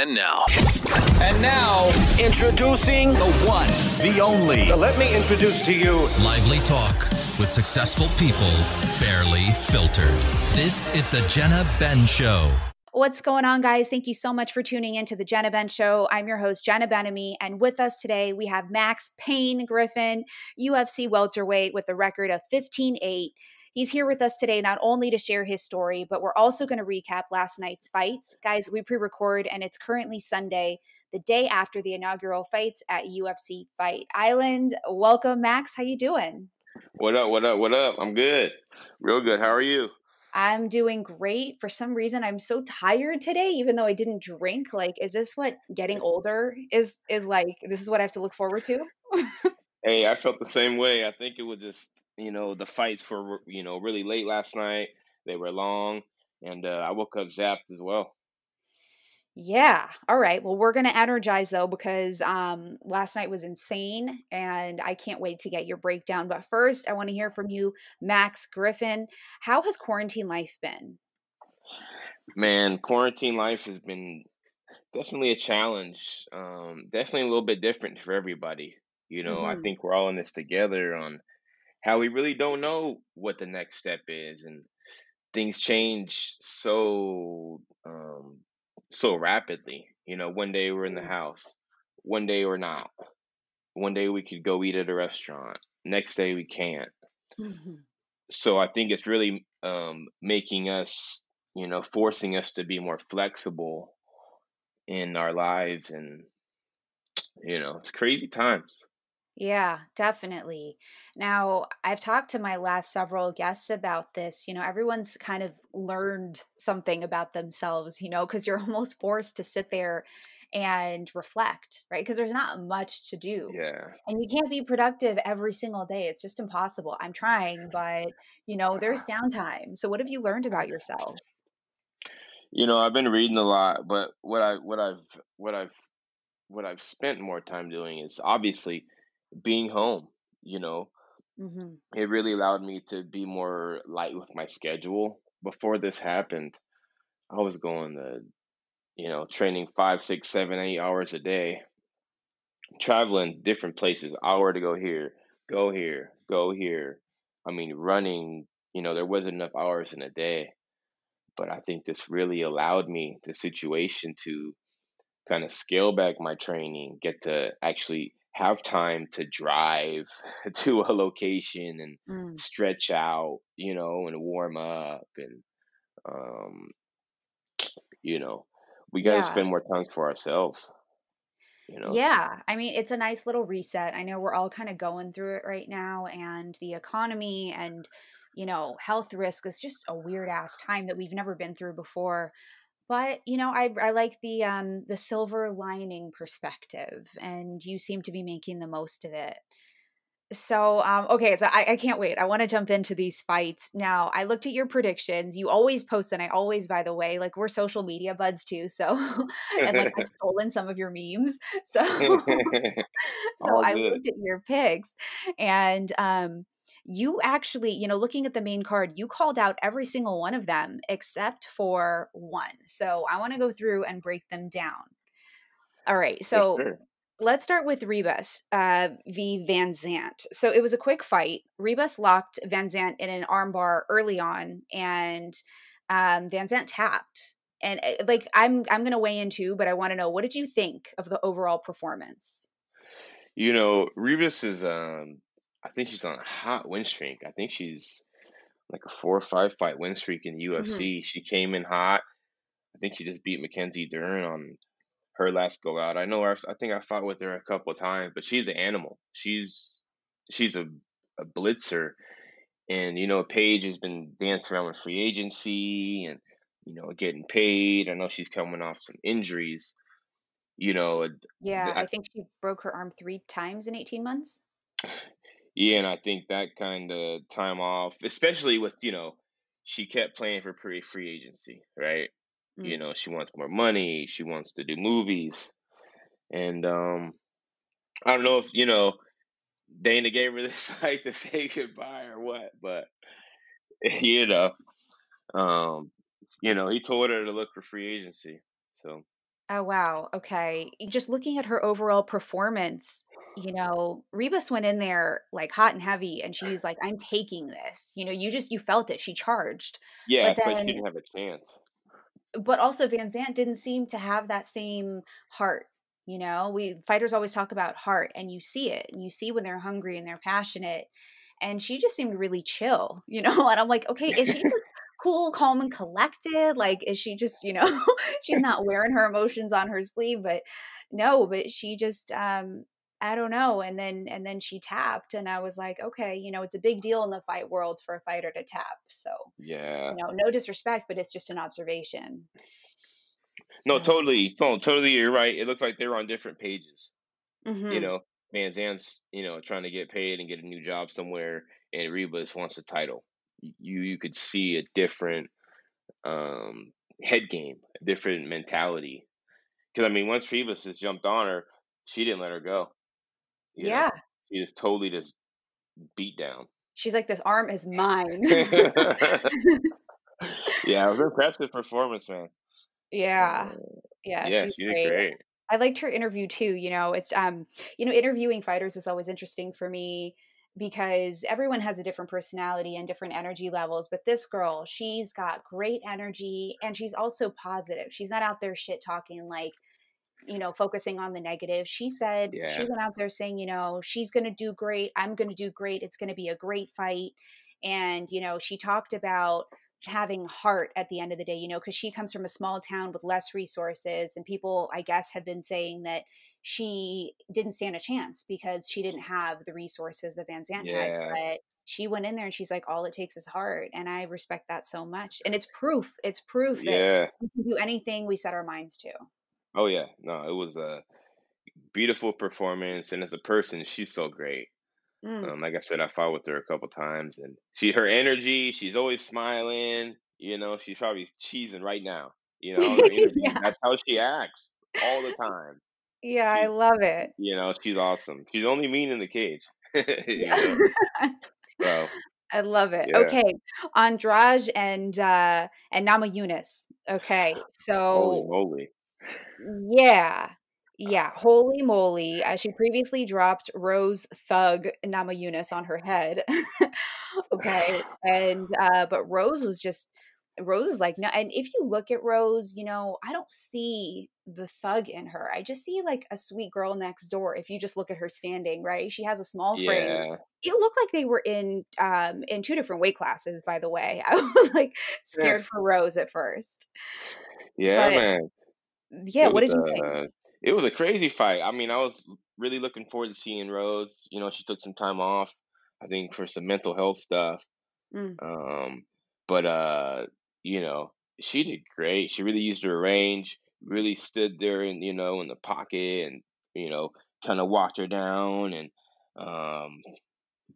And now. And now, introducing the one, the only. Let me introduce to you Lively talk with successful people, barely filtered. This is the Jenna Ben Show. What's going on, guys? Thank you so much for tuning in to the Jenna Ben Show. I'm your host, Jenna Ben-Ami, and with us today we have Max Payne Griffin, UFC welterweight with a record of 15 8. He's here with us today not only to share his story, but we're also going to recap last night's fights. Guys, we pre record and it's currently Sunday, the day after the inaugural fights at UFC Fight Island. Welcome, Max. How you doing? What up? What up? What up? I'm good. Real good. How are you? I'm doing great. For some reason, I'm so tired today, even though I didn't drink. Like, is this what getting older is is like? This is what I have to look forward to. hey, I felt the same way. I think it was just you know the fights for, you know really late last night. They were long, and uh, I woke up zapped as well. Yeah. All right. Well, we're going to energize though because um, last night was insane and I can't wait to get your breakdown. But first, I want to hear from you, Max Griffin. How has quarantine life been? Man, quarantine life has been definitely a challenge. Um, definitely a little bit different for everybody. You know, I hmm think we're all in this together on how we really don't know what the next step is, and things change so um, so rapidly. You know, one day we're in the house, one day we're not. One day we could go eat at a restaurant, next day we can't. Mhm. So I think it's really um, making us, you know, forcing us to be more flexible in our lives, and you know, it's crazy times. Yeah, definitely. Now, I've talked to my last several guests about this. You know, everyone's kind of learned something about themselves, you know, because you're almost forced to sit there and reflect, right? Because there's not much to do. Yeah. And you can't be productive every single day. It's just impossible. I'm trying, but, you know, there's downtime. So, what have you learned about yourself? You know, I've been reading a lot, but what I what I've what I've what I've spent more time doing is obviously being home. You know, hmm it really allowed me to be more light with my schedule. Before this happened, I was going to, you know, training five, six, seven, eight hours a day, traveling different places, hour to go here, go here, go here. I mean, running, you know, there wasn't enough hours in a day. But I think this really allowed me the situation to kind of scale back my training, get to actually have time to drive to a location and Mm. stretch out, you know, and warm up and um, you know, we got to Yeah. spend more time for ourselves, you know. Yeah, I mean, it's a nice little reset. I know we're all kind of going through it right now, and the economy and, you know, health risk is just a weird ass time that we've never been through before. But, you know, I I like the um the silver lining perspective, and you seem to be making the most of it. So, um, okay, so I, I can't wait. I want to jump into these fights. Now, I looked at your predictions. You always post, and I always, by the way, like we're social media buds too. So, and like I've stolen some of your memes. So, so I looked at your picks, and um, you actually, you know, looking at the main card, you called out every single one of them except for one. So I want to go through and break them down. All right. So sure. let's start with Ribas uh, v. Van Zant. So it was a quick fight. Ribas locked Van Zant in an armbar early on, and um, Van Zant tapped. And uh, like I'm, I'm gonna weigh in too, but I want to know what did you think of the overall performance? You know, Ribas is um I think she's on a hot win streak. I think she's like a four or five fight win streak in the UFC. Mm-hmm. She came in hot. I think she just beat Mackenzie Dern on her last go out. I know her, I think I fought with her a couple of times, but she's an animal. She's she's a, a blitzer. And you know, Paige has been dancing around with free agency and you know, getting paid. I know she's coming off some injuries. You know, Yeah, I I, think she broke her arm three times in 18 months. yeah, and I think that kind of time off, especially with, you know, she kept playing for pre free agency, right? You Mm. know, she wants more money, she wants to do movies. And um I don't know if, you know, Dana gave her this fight to say goodbye or what, but you know, um, you know, he told her to look for free agency. So Oh wow. Okay. Just looking at her overall performance, you know, Ribas went in there like hot and heavy and she's like, I'm taking this. You know, you just you felt it. She charged. Yeah, But it's like she didn't have a chance. but also Van Zant didn't seem to have that same heart. You know, we fighters always talk about heart and you see it and you see when they're hungry and they're passionate. And she just seemed really chill, you know, and I'm like, okay, is she just cool, calm, and collected? Like, is she just, you know, she's not wearing her emotions on her sleeve, but no, but she just um I don't know. And then and then she tapped and I was like, okay, you know, it's a big deal in the fight world for a fighter to tap. So, Yeah. you know, no disrespect, but it's just an observation. No, So, totally. No, totally. You're right. It looks like they're on different pages. You mhm. know, Van Zant's, you know, trying to get paid and get a new job somewhere, and Ribas wants a title. You you could see a different um head game, a different mentality. Because I mean, once Ribas just jumped on her, she didn't let her go. You know, Yeah. she just totally just beat down. She's like, "This arm is mine." yeah, it was an impressive performance, man. Yeah. Uh, Yeah, yeah, she's she did great. great. I liked her interview too, you know, it's, um you know, interviewing fighters is always interesting for me because everyone has a different personality and different energy levels, but this girl, she's got great energy and she's also positive. She's not out there shit talking like, you know, focusing on the negative. She said she went out there saying, you know, she's going to do great. I'm going to do great. It's going to be a great fight. And, you know, she talked about having heart at the end of the day, you know, because she comes from a small town with less resources. And people, I guess, have been saying that she didn't stand a chance because she didn't have the resources that Van Zant had. But she went in there and she's like, all it takes is heart. And I respect that so much. And it's proof. It's proof that yeah. we can do anything we set our minds to. Oh yeah, no, it was a beautiful performance, and as a person, she's so great. Mm. Um, like I said, I fought with her a couple times, and she, her energy, she's always smiling. You know, she's probably cheesing right now. You know, all her interviews, yeah. that's how she acts all the time. Yeah, I love it. you know, she's awesome. She's only mean in the cage. You Yeah. know, so I love it. yeah. Okay, Andrade and uh and Namajunas. Okay, Holy so moly. Yeah, yeah, holy moly! Uh, she previously dropped Rose Thug Namajunas on her head. okay, and uh, but Rose was just Rose is like no. And if you look at Rose, you know I don't see the thug in her. I just see like a sweet girl next door. If you just look at her standing, right? She has a small frame Yeah. it looked like they were in um in two different weight classes by the way i was like Yeah. scared for rose at first Yeah, but man. Yeah what did you think it was a crazy fight. I mean, I was really looking forward to seeing Rose. You know, she took some time off, I think, for some mental health stuff. mm, Um, but uh, you know, she did great. She really used her range, really stood there and you know in the pocket and you know kind of walked her down and um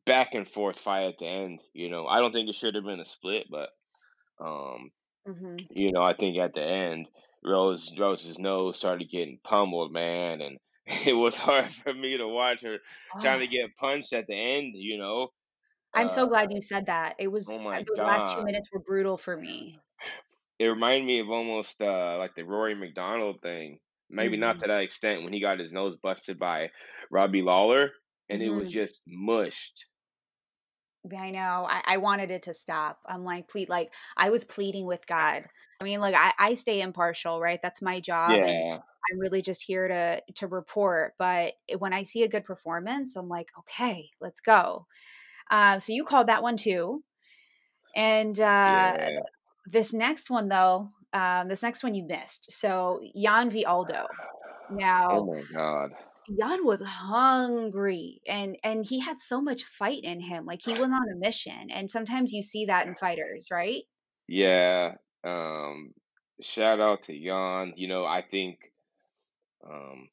back and forth fight at the end. You know, I don't think it should have been a split, but um hmm you know, I think at the end, Rose Rose's nose started getting pummeled, man, and it was hard for me to watch her trying to get punched at the end. You know, i'm so uh, glad you said that. It was oh uh, my those last two god, minutes were brutal for me. It reminded me of almost uh, like the Rory MacDonald thing. Maybe not to that extent when he got his nose busted by Robbie Lawler, and it was hmm just mushed. i know. I, I wanted it to stop. I'm like plead like i was pleading with god i mean like I, I stay impartial right that's my job and Yeah, i'm really just here to to report but when i see a good performance i'm like okay let's go Um, so you called that one too. And uh, yeah. this next one, though, um, this next one you missed. So Yan v Aldo. Oh Now my god. Yan was hungry, and and he had so much fight in him. Like he was on a mission. And sometimes you see that in fighters, right? Yeah. Um, shout out to Yan. You know, I think. Um,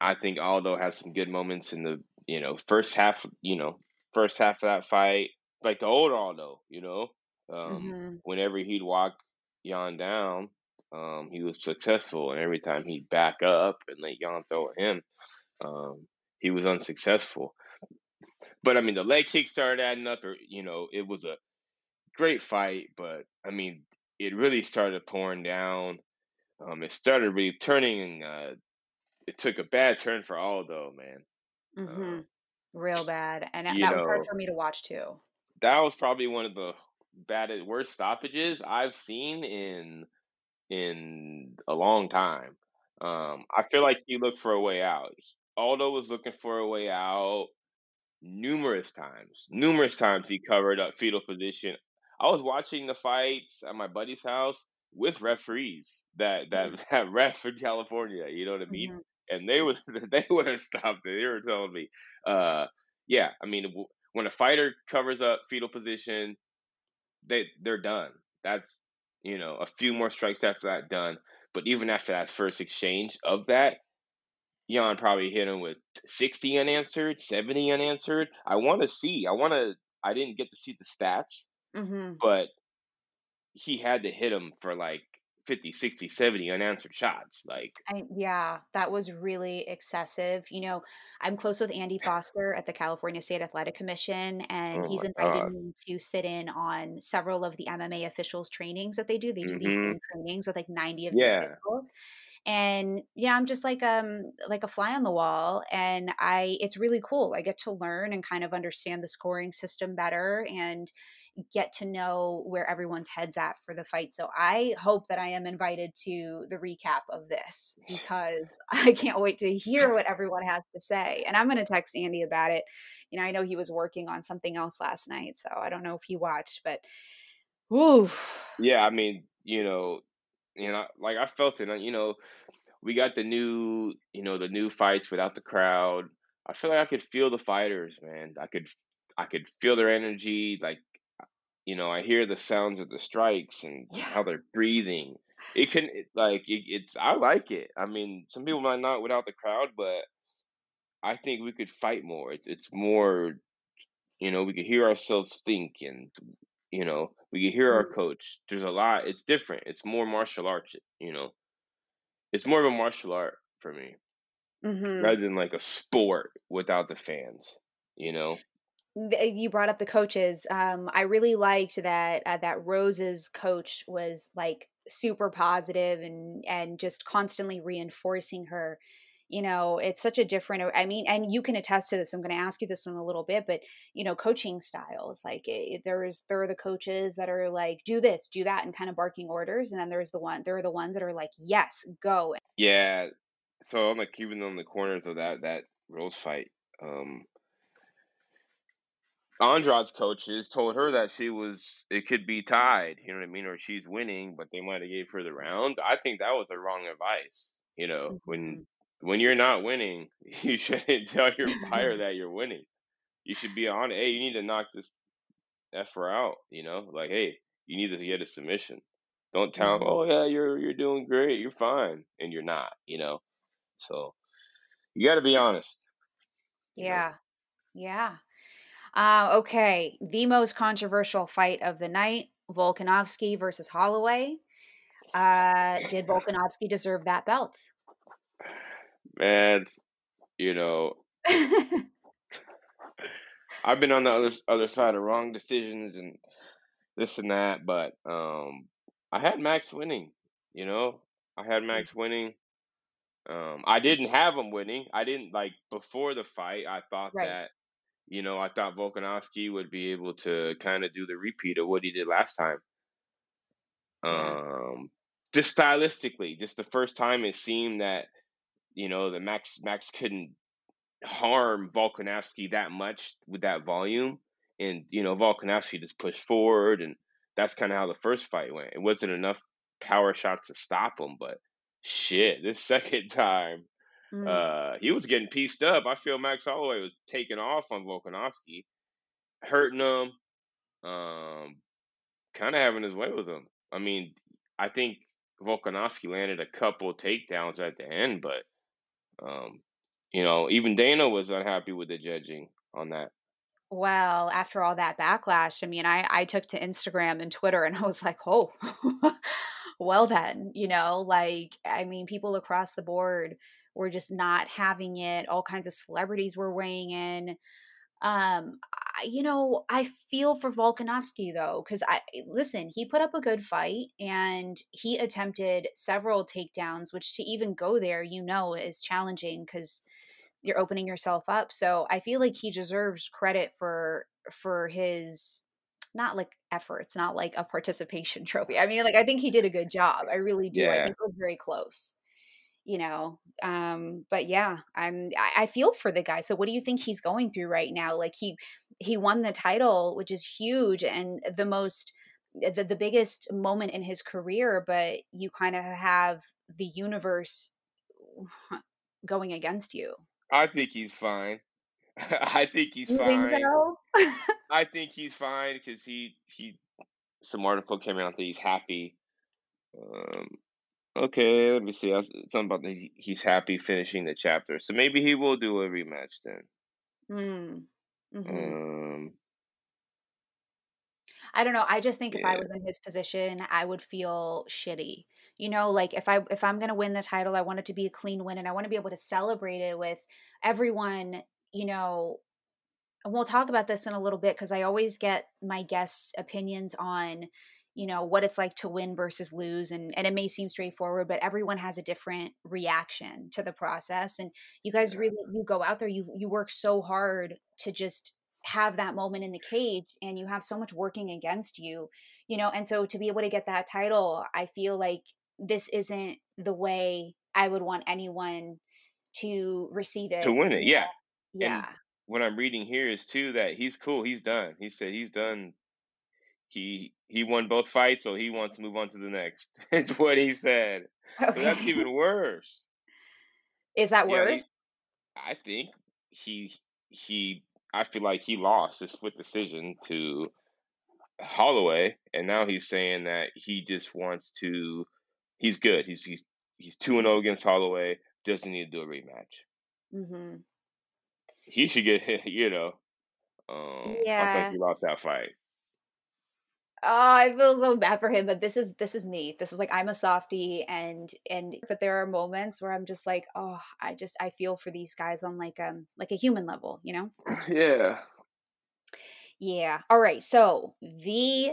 I think Aldo has some good moments in the you know first half. You know, first half of that fight, like the old Aldo. You know, um, hmm whenever he'd walk Yan down, um, he was successful, and every time he'd back up and let Yan throw at him, um, he was unsuccessful. But I mean, the leg kick started adding up, or you know, it was a great fight. But I mean, it really started pouring down. um, it started really turning. Uh, it took a bad turn for Aldo, man. Mm-hmm. Uh, Real bad, and that you was hard for me to watch too. that was probably one of the baddest, worst stoppages I've seen in in a long time. Um, I feel like he looked for a way out. Aldo was looking for a way out numerous times. Numerous times he covered up fetal position. I was watching the fights at my buddy's house with referees that that Mm-hmm. that ref in California. You know what I mean? Mm-hmm. And they would they would have stopped it. They were telling me, uh, yeah. I mean, when a fighter covers up fetal position, they they're done. That's you know a few more strikes after that done. But even after that first exchange of that, Yan probably hit him with 60 unanswered, 70 unanswered. I want to see. I want to. I didn't get to see the stats, Mm-hmm. but he had to hit him for like 50, 60, 70 unanswered shots. Like, I, yeah, that was really excessive. You know, I'm close with Andy Foster at the California State Athletic Commission, and oh he's invited God. me to sit in on several of the MMA officials trainings that they do. They do these hmm Zoom trainings with like 90 of Yeah. officials. And yeah, I'm just like um like a fly on the wall and I it's really cool. I get to learn and kind of understand the scoring system better and get to know where everyone's heads at for the fight. So I hope that I am invited to the recap of this because I can't wait to hear what everyone has to say. And I'm going to text Andy about it. You know, I know he was working on something else last night, so I don't know if he watched, but oof. Yeah. I mean, you know, you know, like I felt it. You know, we got the new, you know, the new fights without the crowd. I feel like I could feel the fighters, man. I could, I could feel their energy. Like, you know, I hear the sounds of the strikes and Yeah. how they're breathing. It can, it, like, it, it's. I like it. I mean, some people might not without the crowd, but I think we could fight more. It's, it's more, you know, we could hear ourselves think, and you know, we could hear our coach. There's a lot. It's different. It's more martial arts. You know, it's more of a martial art for me Mhm. rather than like a sport without the fans. You know. Th- you brought up the coaches. Um, I really liked that uh, that Rose's coach was like super positive and and just constantly reinforcing her. You know, it's such a different. I mean, and you can attest to this. I'm going to ask you this in a little bit, but you know, coaching styles. Like it, there's there are the coaches that are like do this, do that, and kind of barking orders, and then there's the one there are the ones that are like yes, go. Yeah. So I'm like keeping on the corners of that that Rose fight. Um, Andrade's coaches told her that she was it could be tied, you know what I mean, or she's winning, but they might have gave her the round. I think that was the wrong advice. You know, when when you're not winning, you shouldn't tell your fighter that you're winning. You should be on it. Hey, you need to knock this effer out. You know, like hey, you need to get a submission. Don't tell him, Mhm. oh yeah, you're you're doing great, you're fine, and you're not. You know, so you got to be honest. you know. Yeah, yeah. Uh, okay, the most controversial fight of the night: Volkanovski versus Holloway. Uh, did Volkanovski deserve that belt? Man, you know, I've been on the other other side of wrong decisions and this and that, but um, I had Max winning. You know, I had Max winning. Um, I didn't have him winning. I didn't like before the fight. I thought Right. that, you know, I thought Volkanovski would be able to kind of do the repeat of what he did last time. Um, just stylistically, just the first time it seemed that, you know, the Max Max couldn't harm Volkanovski that much with that volume, and you know, Volkanovski just pushed forward, and that's kind of how the first fight went. It wasn't enough power shots to stop him, but shit, this second time, Mm. uh, he was getting pieced up. I feel Max Holloway was taking off on Volkanovski, hurting him, um, kind of having his way with him. I mean, I think Volkanovski landed a couple takedowns at the end, but um, you know, even Dana was unhappy with the judging on that. Well, after all that backlash, I mean, I I took to Instagram and Twitter and I was like, "Oh, well then, you know, like I mean, people across the board were just not having it. All kinds of celebrities were weighing in. Um you know, I feel for Volkanovski though, because I listen, he put up a good fight and he attempted several takedowns, which to even go there, you know, is challenging because you're opening yourself up. So I feel like he deserves credit for for his not like efforts, not like a participation trophy. I mean, like I think he did a good job. I really do. Yeah. I think it was very close you know um but yeah i'm I, feel for the guy so what do you think he's going through right now? Like he he won the title which is huge and the most the, the biggest moment in his career but you kind of have the universe going against you. I think he's fine. I think he's you fine. think so? i think he's fine because he he some article came out that he's happy um Okay, let me see. Something about the, he's happy finishing the chapter, so maybe he will do a rematch then. Mm. hmm Um, I don't know. I just think if I was in his position, I would feel shitty. You know, like if I if I'm gonna win the title, I want it to be a clean win, and I want to be able to celebrate it with everyone. You know, and we'll talk about this in a little bit because I always get my guests' opinions on you know what it's like to win versus lose and and it may seem straightforward but everyone has a different reaction to the process and you guys really you go out there you you work so hard to just have that moment in the cage and you have so much working against you you know and so to be able to get that title i feel like this isn't the way i would want anyone to receive it. to win it yeah yeah. and what i'm reading here is too that he's cool he's done he said he's done he he won both fights, so he wants to move on to the next. It's what he said. Okay. So that's even worse. Is that yeah, worse? He, I think he he I feel like he lost his split decision to Holloway, and now he's saying that he just wants to. He's good. He's he's he's two and zero oh against Holloway. Doesn't need to do a rematch. Mm-hmm. He should get you know. Um, yeah. I think he lost that fight oh, I feel so bad for him, but this is this is me. This is like I'm a softie and and but there are moments where I'm just like, oh, I just I feel for these guys on like um like a human level, you know? Yeah. Yeah. All right. So the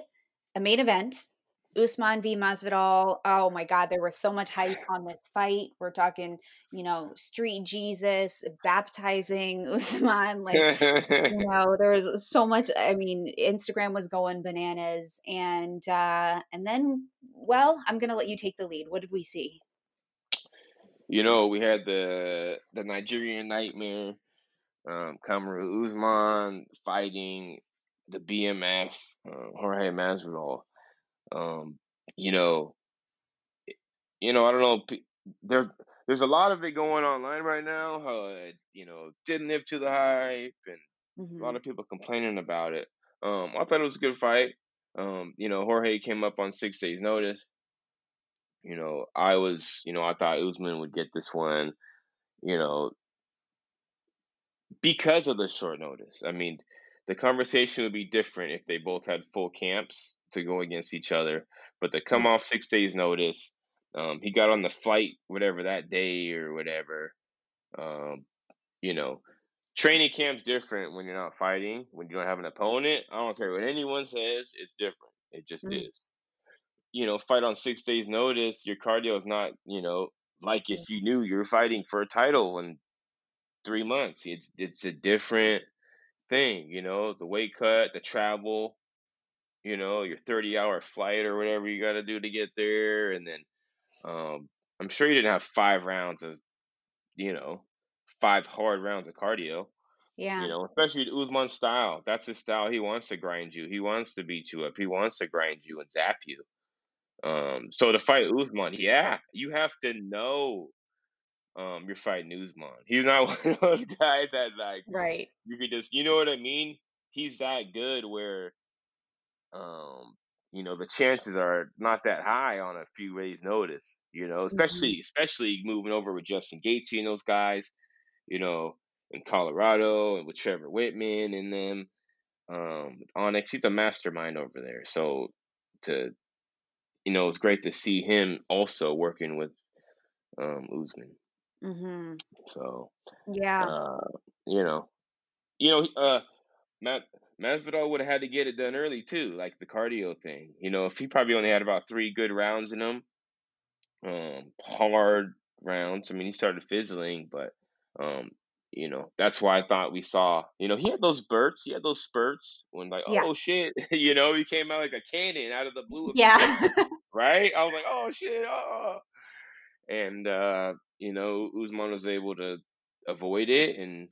main event Usman v Masvidal. Oh my God, there was so much hype on this fight. We're talking, you know, street Jesus baptizing Usman. Like, you know, there was so much. I mean, Instagram was going bananas, and uh, and then, well, I'm gonna let you take the lead. What did we see? You know, we had the the Nigerian Nightmare, um, Kamaru Usman fighting the BMF, uh, Jorge Masvidal um, you know, you know, I don't know. There's there's a lot of it going online right now. How it, you know didn't live to the hype, and mm-hmm. a lot mm-hmm. of people complaining about it. Um, I thought it was a good fight. Um, you know, Jorge came up on six days' notice. You know, I was, you know, I thought Usman would get this one. You know, because of the short notice. I mean, the conversation would be different if they both had full camps to go against each other. But to come mm. off six days' notice, um, he got on the flight, whatever that day or whatever. Um, you know, training camp's different when you're not fighting, when you don't have an opponent. I don't care what anyone says, it's different. It just mm-hmm. is. You know, fight on six days' notice, your cardio is not, you know, like if you knew you're fighting for a title in three months. It's it's a different thing, you know, the weight cut, the travel, you know, your 30 hour flight or whatever you got to do to get there. And then um, I'm sure you didn't have five rounds of, you know, five hard rounds of cardio. Yeah. You know, especially Usman's style. That's his style. He wants to grind you. He wants to beat you up. He wants to grind you and zap you. Um, so to fight Usman, yeah, you have to know um you're fighting Usman. He's not one of those guys that like right. You could just you know what I mean? He's that good where um, you know, the chances are not that high on a few days' notice. You know, mm-hmm. especially mm-hmm. especially moving over with Justin Gaethje and those guys. You know, in Colorado and with Trevor Wittman and them. Um, Onyx, he's a mastermind over there. So to you know, it's great to see him also working with um Usman. Mm-hmm. So yeah, uh, you know, you know, uh, Matt Masvidal would have had to get it done early too, like the cardio thing. You know, if he probably only had about three good rounds in him, um, hard rounds. I mean, he started fizzling, but um, you know, that's why I thought we saw. You know, he had those bursts. He had those spurts when like, Yeah. oh shit, you know, he came out like a cannon out of the blue. Yeah. right? I was like, oh shit, oh. And uh, you know, Usman was able to avoid it and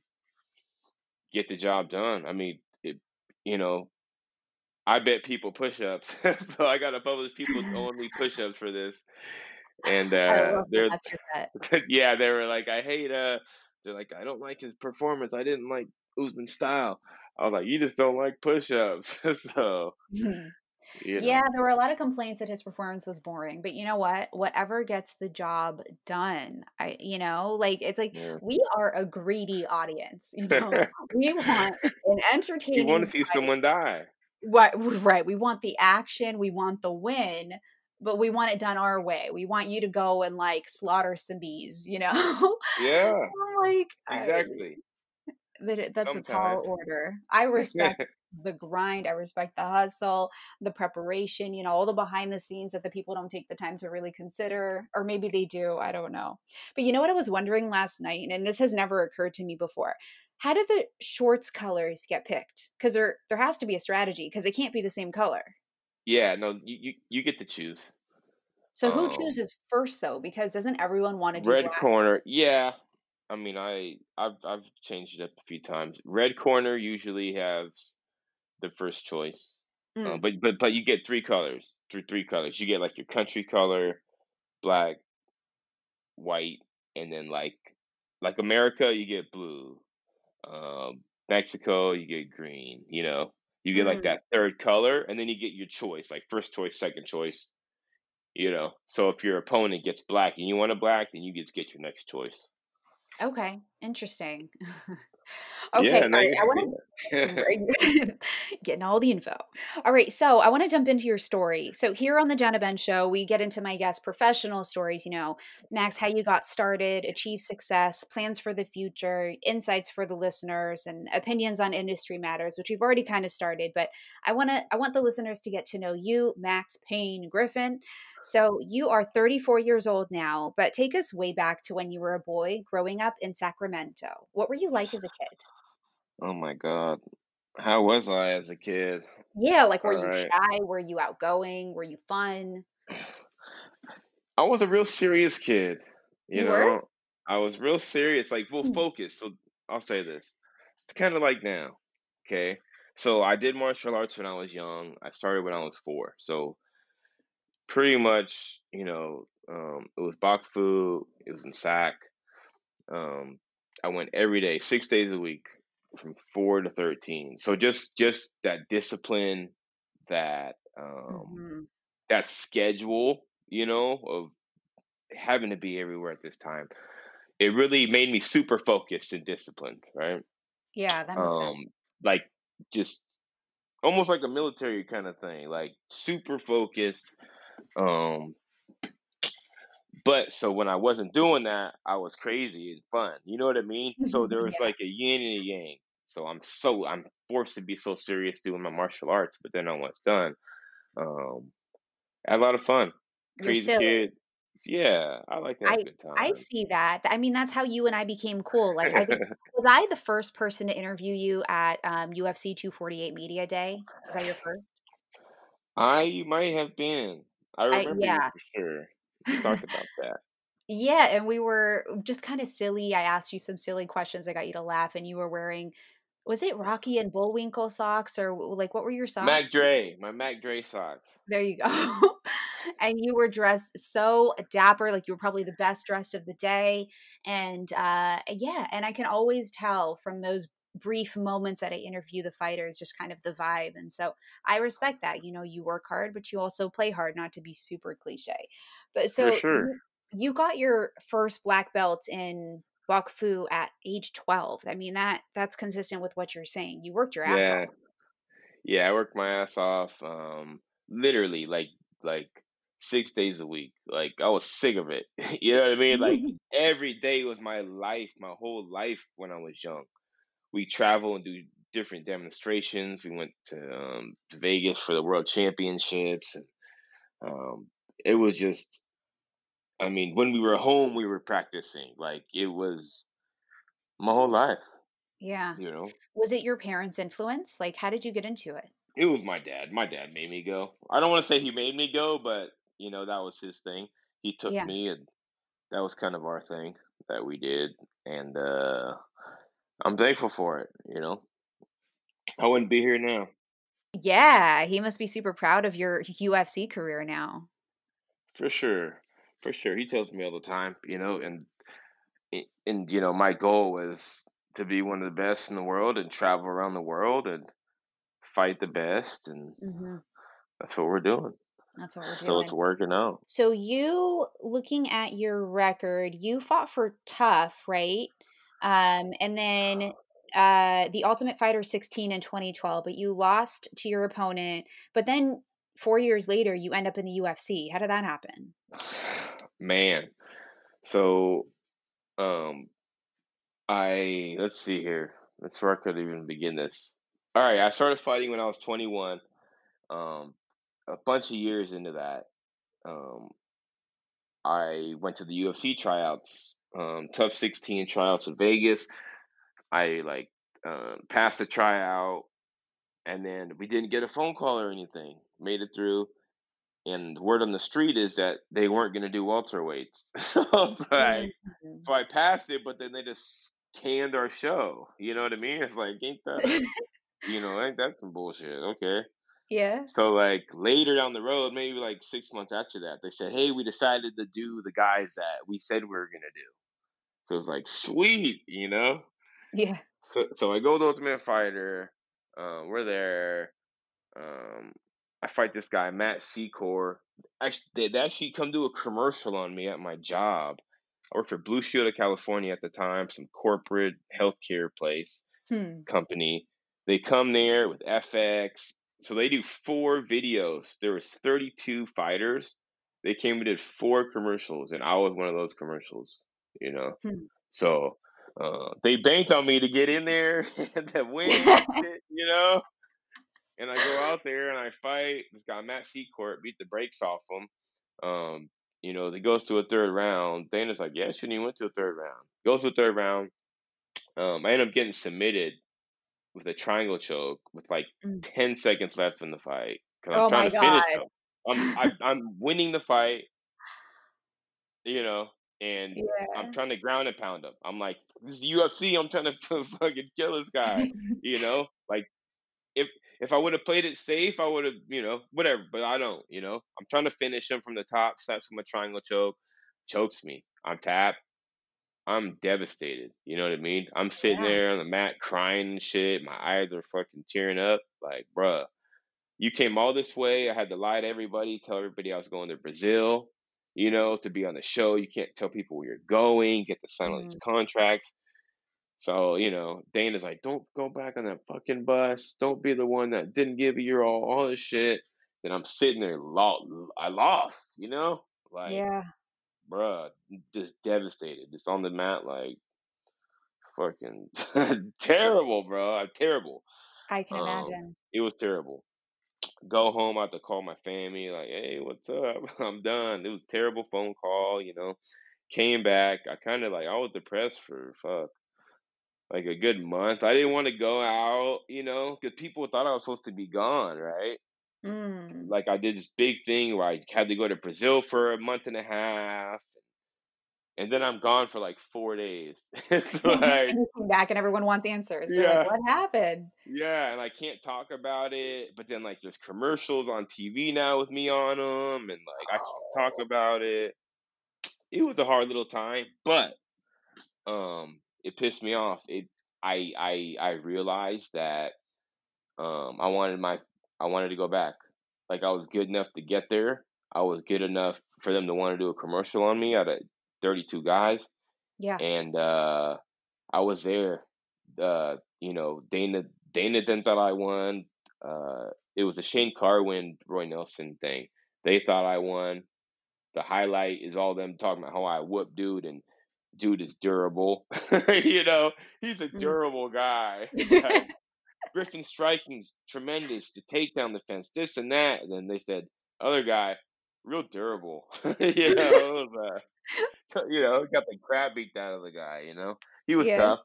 get the job done. I mean, you know, I bet people push-ups. so I got to publish people only push-ups for this. And uh, they're yeah, they were like, I hate uh they're like, I don't like his performance. I didn't like Usman's style. I was like, you just don't like push-ups. so, you Yeah, know, there were a lot of complaints that his performance was boring, but you know what? Whatever gets the job done. I, you know, like it's like yeah. we are a greedy audience, you know. We want an entertaining We want to see fight. someone die. What right, we want the action, we want the win, but we want it done our way. We want you to go and like slaughter some bees, you know? Yeah, like I, exactly. That it- that's a tall order. I respect the grind. I respect the hustle, the preparation, you know, all the behind the scenes that the people don't take the time to really consider, or maybe they do. I don't know. But you know what I was wondering last night, and this has never occurred to me before. How did the shorts colors get picked? Because there there has to be a strategy because they can't be the same color. yeah, no, you, you you get to choose. So who Um, chooses first though? Because doesn't everyone want to do red black? corner, yeah. I mean, I I've I've changed it up a few times. Red corner usually has the first choice. Uh, Mm, but but but you get three colors, three three colors. You get like your country color, black, white, and then like like America, you get blue. Um, Mexico, you get green. You know, you get like mm. that third color, and then you get your choice, like first choice, second choice. You know, so if your opponent gets black and you want a black, then you get to get your next choice. Okay, interesting. Yeah, okay, all now right. I want to Getting all the info. All right. So I want to jump into your story. So here on the Jenna Ben show, we get into my guest professional stories, you know, Max, how you got started, achieve success, plans for the future, insights for the listeners, and opinions on industry matters, which we've already kind of started. But I want to I want the listeners to get to know you, Max Payne Griffin. So you are 34 years old now, but take us way back to when you were a boy growing up in Sacramento. What were you like as a kid? Oh my God. How was I as a kid? Yeah, like were All you right. shy? Were you outgoing? Were you fun? I was a real serious kid, you You were? know. I was real serious, like real Hmm. focused. So I'll say this. It's kind of like now, okay? So I did martial arts when I was young. I started when I was four. So pretty much, you know, um, it was Bok Fu, it was in sack. Um, I went every day, six days a week, from four to thirteen. So just just that discipline, that um, Mhm. that schedule, you know, of having to be everywhere at this time. It really made me super focused and disciplined, right? Yeah, that makes sense. Um, like just almost like a military kind of thing, like super focused. Um, but so when I wasn't doing that, I was crazy and fun. You know what I mean? So there was Yeah. like a yin and a yang. So I'm so I'm forced to be so serious doing my martial arts, but then when it's done, um, I had a lot of fun. Crazy kid. Yeah, I like that. I I see that. I mean, that's how you and I became cool. Like I think was I the first person to interview you at um, UFC 248 Media Day? Was that your first? I might have been. I I remember you yeah. for sure. Talked about that. Yeah, and we were just kind of silly. I asked you some silly questions. I got you to laugh, and you were wearing, was it Rocky and Bullwinkle socks, or like what were your socks? Mac? Dre, my Mac Dre socks. There you go. and you were dressed so dapper, like you were probably the best dressed of the day. And uh, yeah, and I can always tell from those brief moments that I interview the fighters, just kind of the vibe. And so I respect that. You know, you work hard, but you also play hard, not to be super cliche. But so sure. you, you got your first black belt in Bok Fu at age 12. I mean, that that's consistent with what you're saying. You worked your ass Yeah. off. Yeah, I worked my ass off. Um, literally like like six days a week. Like I was sick of it. You know what I mean? Like every day was my life, my whole life when I was young. We travel and do different demonstrations. We went to, um, to Vegas for the World Championships, and um, it was just. I mean, when we were home, we were practicing. Like it was my whole life. Yeah. You know, Was it your parents' influence? Like, how did you get into it? it was my dad. My dad made me go. I don't want to say he made me go, but you know that was his thing. He took Yeah. me, and that was kind of our thing that we did, and uh, I'm thankful for it. You know, I wouldn't be here now. Yeah, he must be super proud of your UFC career now. For sure, for sure. He tells me all the time, you know, and and you know, my goal was to be one of the best in the world and travel around the world and fight the best, and hmm that's what we're doing. That's what we're doing. So it's working out. So you looking at your record, you fought for TUF, right? Um, and then uh the Ultimate Fighter 16 in 2012, but you lost to your opponent. But then four years later, you end up in the UFC. How did that happen? Man, so um, I let's see here. That's where I could even begin this. All right, I started fighting when I was 21. Um, a bunch of years into that, um, I went to the UFC tryouts, um, TUF 16 tryouts in Vegas. I like uh, passed the tryout, and then we didn't get a phone call or anything. Made it through, and word on the street is that they weren't going to do welterweights. so I Mhm. so I passed it, but then they just canned our show. You know what I mean? It's like, ain't that, you know, ain't that some bullshit? Okay. Yeah. So like later down the road, maybe like six months after that, they said, "Hey, we decided to do the guys that we said we were gonna do." So it's like sweet, you know. Yeah. So so I go to Ultimate Fighter. Uh, we're there. Um, I fight this guy Matt Secor. Actually, they they actually come do a commercial on me at my job. I worked for Blue Shield of California at the time, some corporate healthcare place Hmm. company. They come there with FX. So they do four videos. There was 32 fighters. They came and did four commercials, and I was one of those commercials, you know. Hmm. So uh, they banked on me to get in there and then win, shit, you know. And I go out there and I fight. This guy Matt Secor beat the brakes off him. Um, you know, it goes to a third round. Dana's like, yeah, shouldn't he went to a third round? Goes to a third round. Um, I end up getting submitted with a triangle choke with like Mm. 10 seconds left in the fight because Oh I'm trying my to finish God. them. I'm, I, I'm winning the fight, you know, and I'm trying to ground and pound him. I'm like, this is UFC. I'm trying to fucking kill this guy, you know? Like, if if I would have played it safe, I would have, you know, whatever. But I don't, you know. I'm trying to finish him from the top, slaps him a triangle choke, chokes me. I'm tapped. I'm devastated. You know what I mean? I'm sitting Yeah. there on the mat crying and shit. My eyes are fucking tearing up. Like, bruh, you came all this way. I had to lie to everybody, tell everybody I was going to Brazil, you know, to be on the show. You can't tell people where you're going, get to sign all these Mm. contracts. So, you know, Dana's like, don't go back on that fucking bus. Don't be the one that didn't give you your all, all this shit. And I'm sitting there, lo- I lost, you know? Like, Yeah. Bruh, just devastated. Just on the mat, like, fucking terrible, bro. I'm terrible. I can Um, imagine. it was terrible. Go home, I have to call my family, like, hey, what's up? I'm done. It was a terrible phone call, you know. Came back. I kind of like, I was depressed for fuck, like a good month. I didn't want to go out, you know, because people thought I was supposed to be gone, right? Mm. Like I did this big thing where I had to go to Brazil for a month and a half, and then I'm gone for like four days. it's like, and you come back and everyone wants answers. Yeah. like, what happened? Yeah, and I can't talk about it. But then, like, there's commercials on TV now with me on them, and like, I can't talk about it. It was a hard little time, but um, it pissed me off. It, I, I, I realized that um, I wanted my, I wanted to go back. Like, I was good enough to get there. I was good enough for them to want to do a commercial on me out of 32 guys Yeah. and uh, I was there. Uh, you know, Dana Dana then thought I won. Uh, it was a Shane Carwin Roy Nelson thing. They thought I won. The highlight is all them talking about how I whooped dude and dude is durable. you know, he's a Mm. durable guy. Like, Griffin striking's tremendous. To take down the takedown defense, this and that. And then they said, other guy, real durable. you know, was, uh, you know, got the crap beat out of the guy. You know, he was Yeah. tough,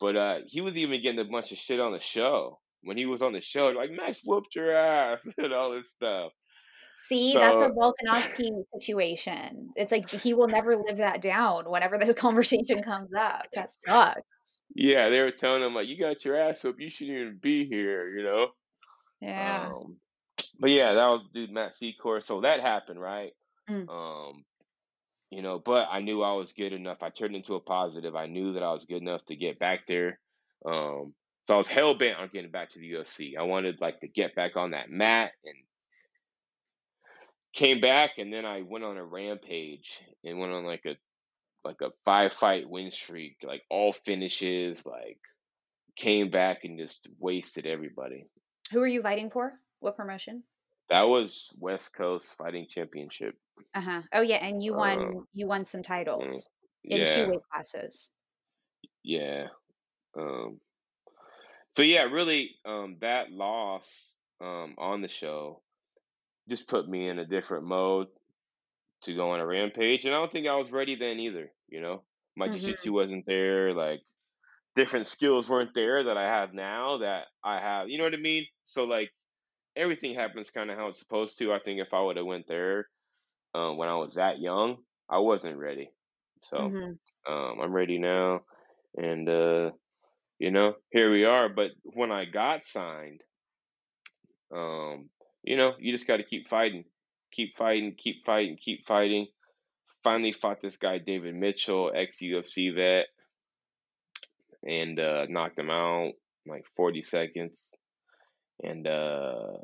but uh, he was even getting a bunch of shit on the show. When he was on the show, like Max whooped your ass and all this stuff. See, that's a So Volkanovski situation. It's like he will never live that down whenever this conversation comes up. That sucks. yeah, they were telling him like, "You got your ass up. You shouldn't even be here." You know. Yeah. Um, but yeah, that was dude Matt Secor. So that happened, right? Mm. Um, you know, but I knew I was good enough. I turned into a positive. I knew that I was good enough to get back there. Um, so I was hell bent on getting back to the UFC. I wanted like to get back on that mat and came back and then I went on a rampage and went on like a like a five fight win streak, like all finishes, like came back and just wasted everybody. Who are you fighting for? What promotion? That was West Coast Fighting Championship. Uh-huh. Oh yeah, and you Uh, won you won some titles in two weight classes. yeah. Um, so yeah, really, um, that loss um, on the show just put me in a different mode to go on a rampage, and I don't think I was ready then either. You know, my hmm jiu-jitsu wasn't there, like different skills weren't there that I have now that I have. You know what I mean? So like everything happens kind of how it's supposed to. I think if I would have went there um, when I was that young, I wasn't ready. So hmm um, I'm ready now, and uh, you know, here we are. But when I got signed, um, you know, you just got to keep fighting, keep fighting, keep fighting, keep fighting. Finally fought this guy David Mitchell, ex UFC vet, and uh, knocked him out in like 40 seconds. And uh,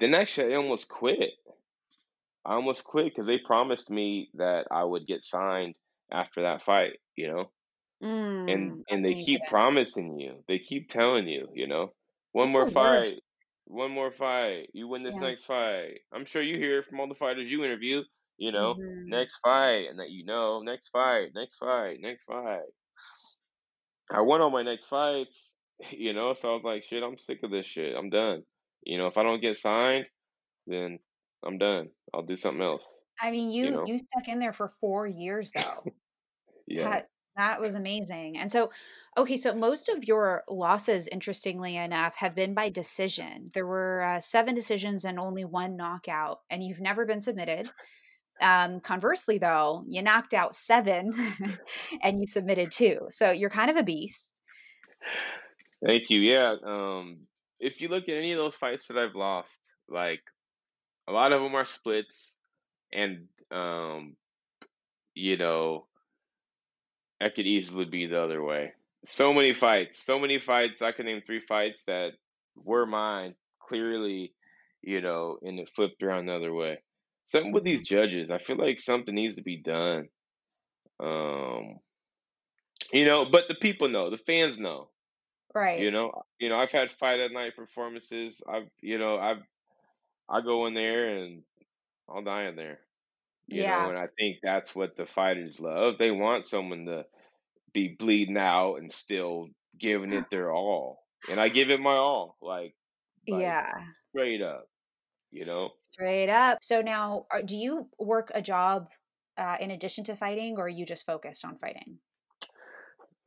then actually, I almost quit. I almost quit because they promised me that I would get signed after that fight. You know, Mm, and and and they keep promising you. They keep telling you. You know, one That's more fight, worst. One more fight. You win this Yeah. next fight. I'm sure you hear from all the fighters you interview. You know, hmm next fight, and that you know, next fight, next fight, next fight. I won all my next fights, you know, so I was like, shit, I'm sick of this shit. I'm done. You know, if I don't get signed, then I'm done. I'll do something else. I mean, You you know? you stuck in there for four years though. Yeah. That that was amazing. And so, okay, so most of your losses, interestingly enough, have been by decision. There were uh, seven decisions and only one knockout, and you've never been submitted. Um, conversely, though, you knocked out seven and you submitted two. So you're kind of a beast. Thank you. Yeah. Um, if you look at any of those fights that I've lost, like a lot of them are splits, and um, you know, I could easily be the other way. So many fights, so many fights. I can name three fights that were mine clearly, you know, and it flipped around the other way. Something with these judges, I feel like something needs to be done. Um, you know, but the people know, the fans know. Right? You know, you know, I've had fight at night performances. I've, you know, I've I go in there and I'll die in there. You know, Yeah. and I think that's what the fighters love. They want someone to be bleeding out and still giving it their all. And I give it my all, like like Yeah. straight up, you know. Straight up. So now, are, do you work a job uh, in addition to fighting, or are you just focused on fighting?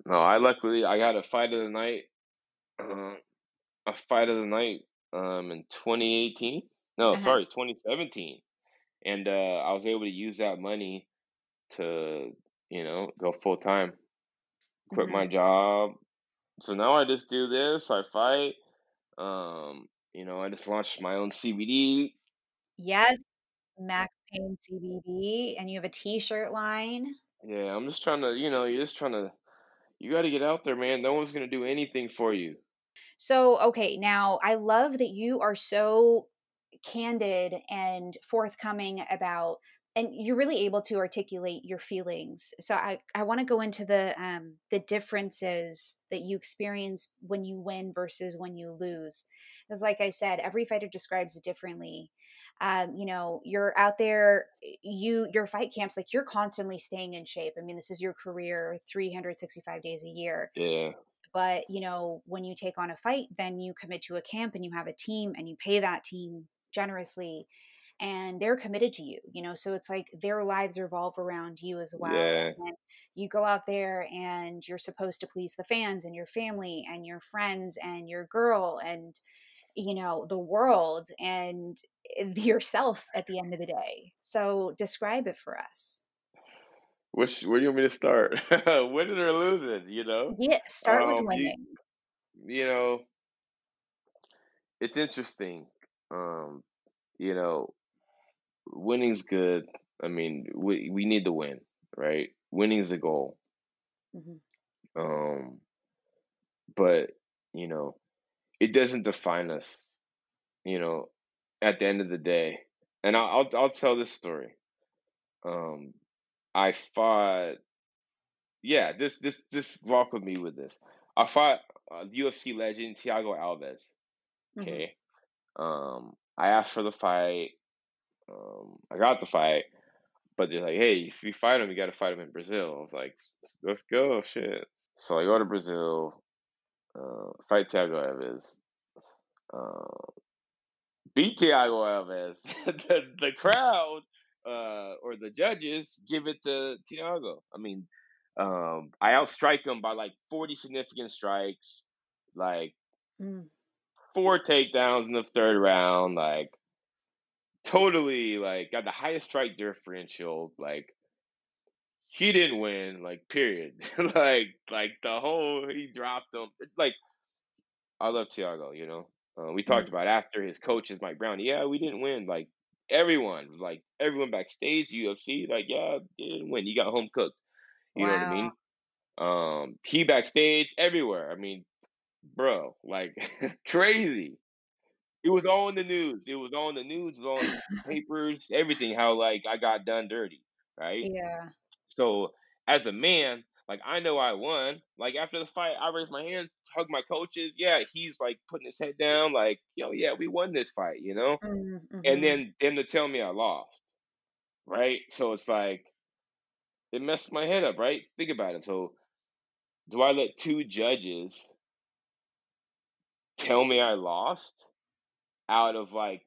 No, I luckily I got a fight of the night, uh, a fight of the night, um, in 2018. No, Uh-huh. sorry, 2017, and uh, I was able to use that money to, you know, go full time, quit hmm my job. So now I just do this. I fight. Um, you know, I just launched my own CBD. Yes, Max Payne CBD, and you have a T-shirt line. Yeah, I'm just trying to, you know, you're just trying to, you got to get out there, man. No one's gonna do anything for you. So, okay, now I love that you are so candid and forthcoming about and you're really able to articulate your feelings. So I I want to go into the um the differences that you experience when you win versus when you lose. Because like I said, every fighter describes it differently. Um, you know, you're out there, you your fight camps like you're constantly staying in shape. I mean, this is your career 365 days a year Yeah, But, you know, when you take on a fight, then you commit to a camp and you have a team and you pay that team generously and they're committed to you, you know, so it's like their lives revolve around you as well. Yeah. And you go out there and you're supposed to please the fans and your family and your friends and your girl and you know the world and eh, yourself at the end of the day so describe it for us Which where do you want me to start? Winning or losing, you know? yeah start with Um, you winning you know, it's interesting. Um, you know, winning's good. I mean, we we need to win, right? Winning is the goal. hmm Um, but you know, it doesn't define us. You know, at the end of the day, and I'll I'll, I'll tell this story. Um, I fought. Yeah, this this this walk with me with this. I fought uh, UFC legend Thiago Alves. hmm Okay. Um, I asked for the fight. Um, I got the fight, but they're like, "Hey, if you fight him, you got to fight him in Brazil." I was like, "Let's go, shit." So I go to Brazil, uh, fight Thiago Alves, uh, beat Thiago Alves. the the crowd uh, or the judges give it to Thiago. I mean, um, I outstrike him by like forty significant strikes, like mm four takedowns in the third round, like totally like got the highest strike differential. Like he didn't win, like period. like like the whole he dropped him. Like I love Thiago, you know. Uh, we talked mm. about after his coach is Mike Brown. Yeah, we didn't win. Like everyone, like everyone backstage, UFC, like yeah, didn't win. You got home cooked. You know what I mean? Um, he backstage everywhere. I mean, bro, like crazy. It was all in the news. It was all in the news. It was all in the papers. Everything. How like I got done dirty, right? yeah So as a man, like I know I won. Like after the fight, I raised my hands, hug my coaches. Yeah, he's like putting his head down, like yo, yeah, we won this fight, you know. And mm-hmm. then them to tell me I lost, right? So it's like it messed my head up, right? Think about it. So do I let two judges tell me I lost out of like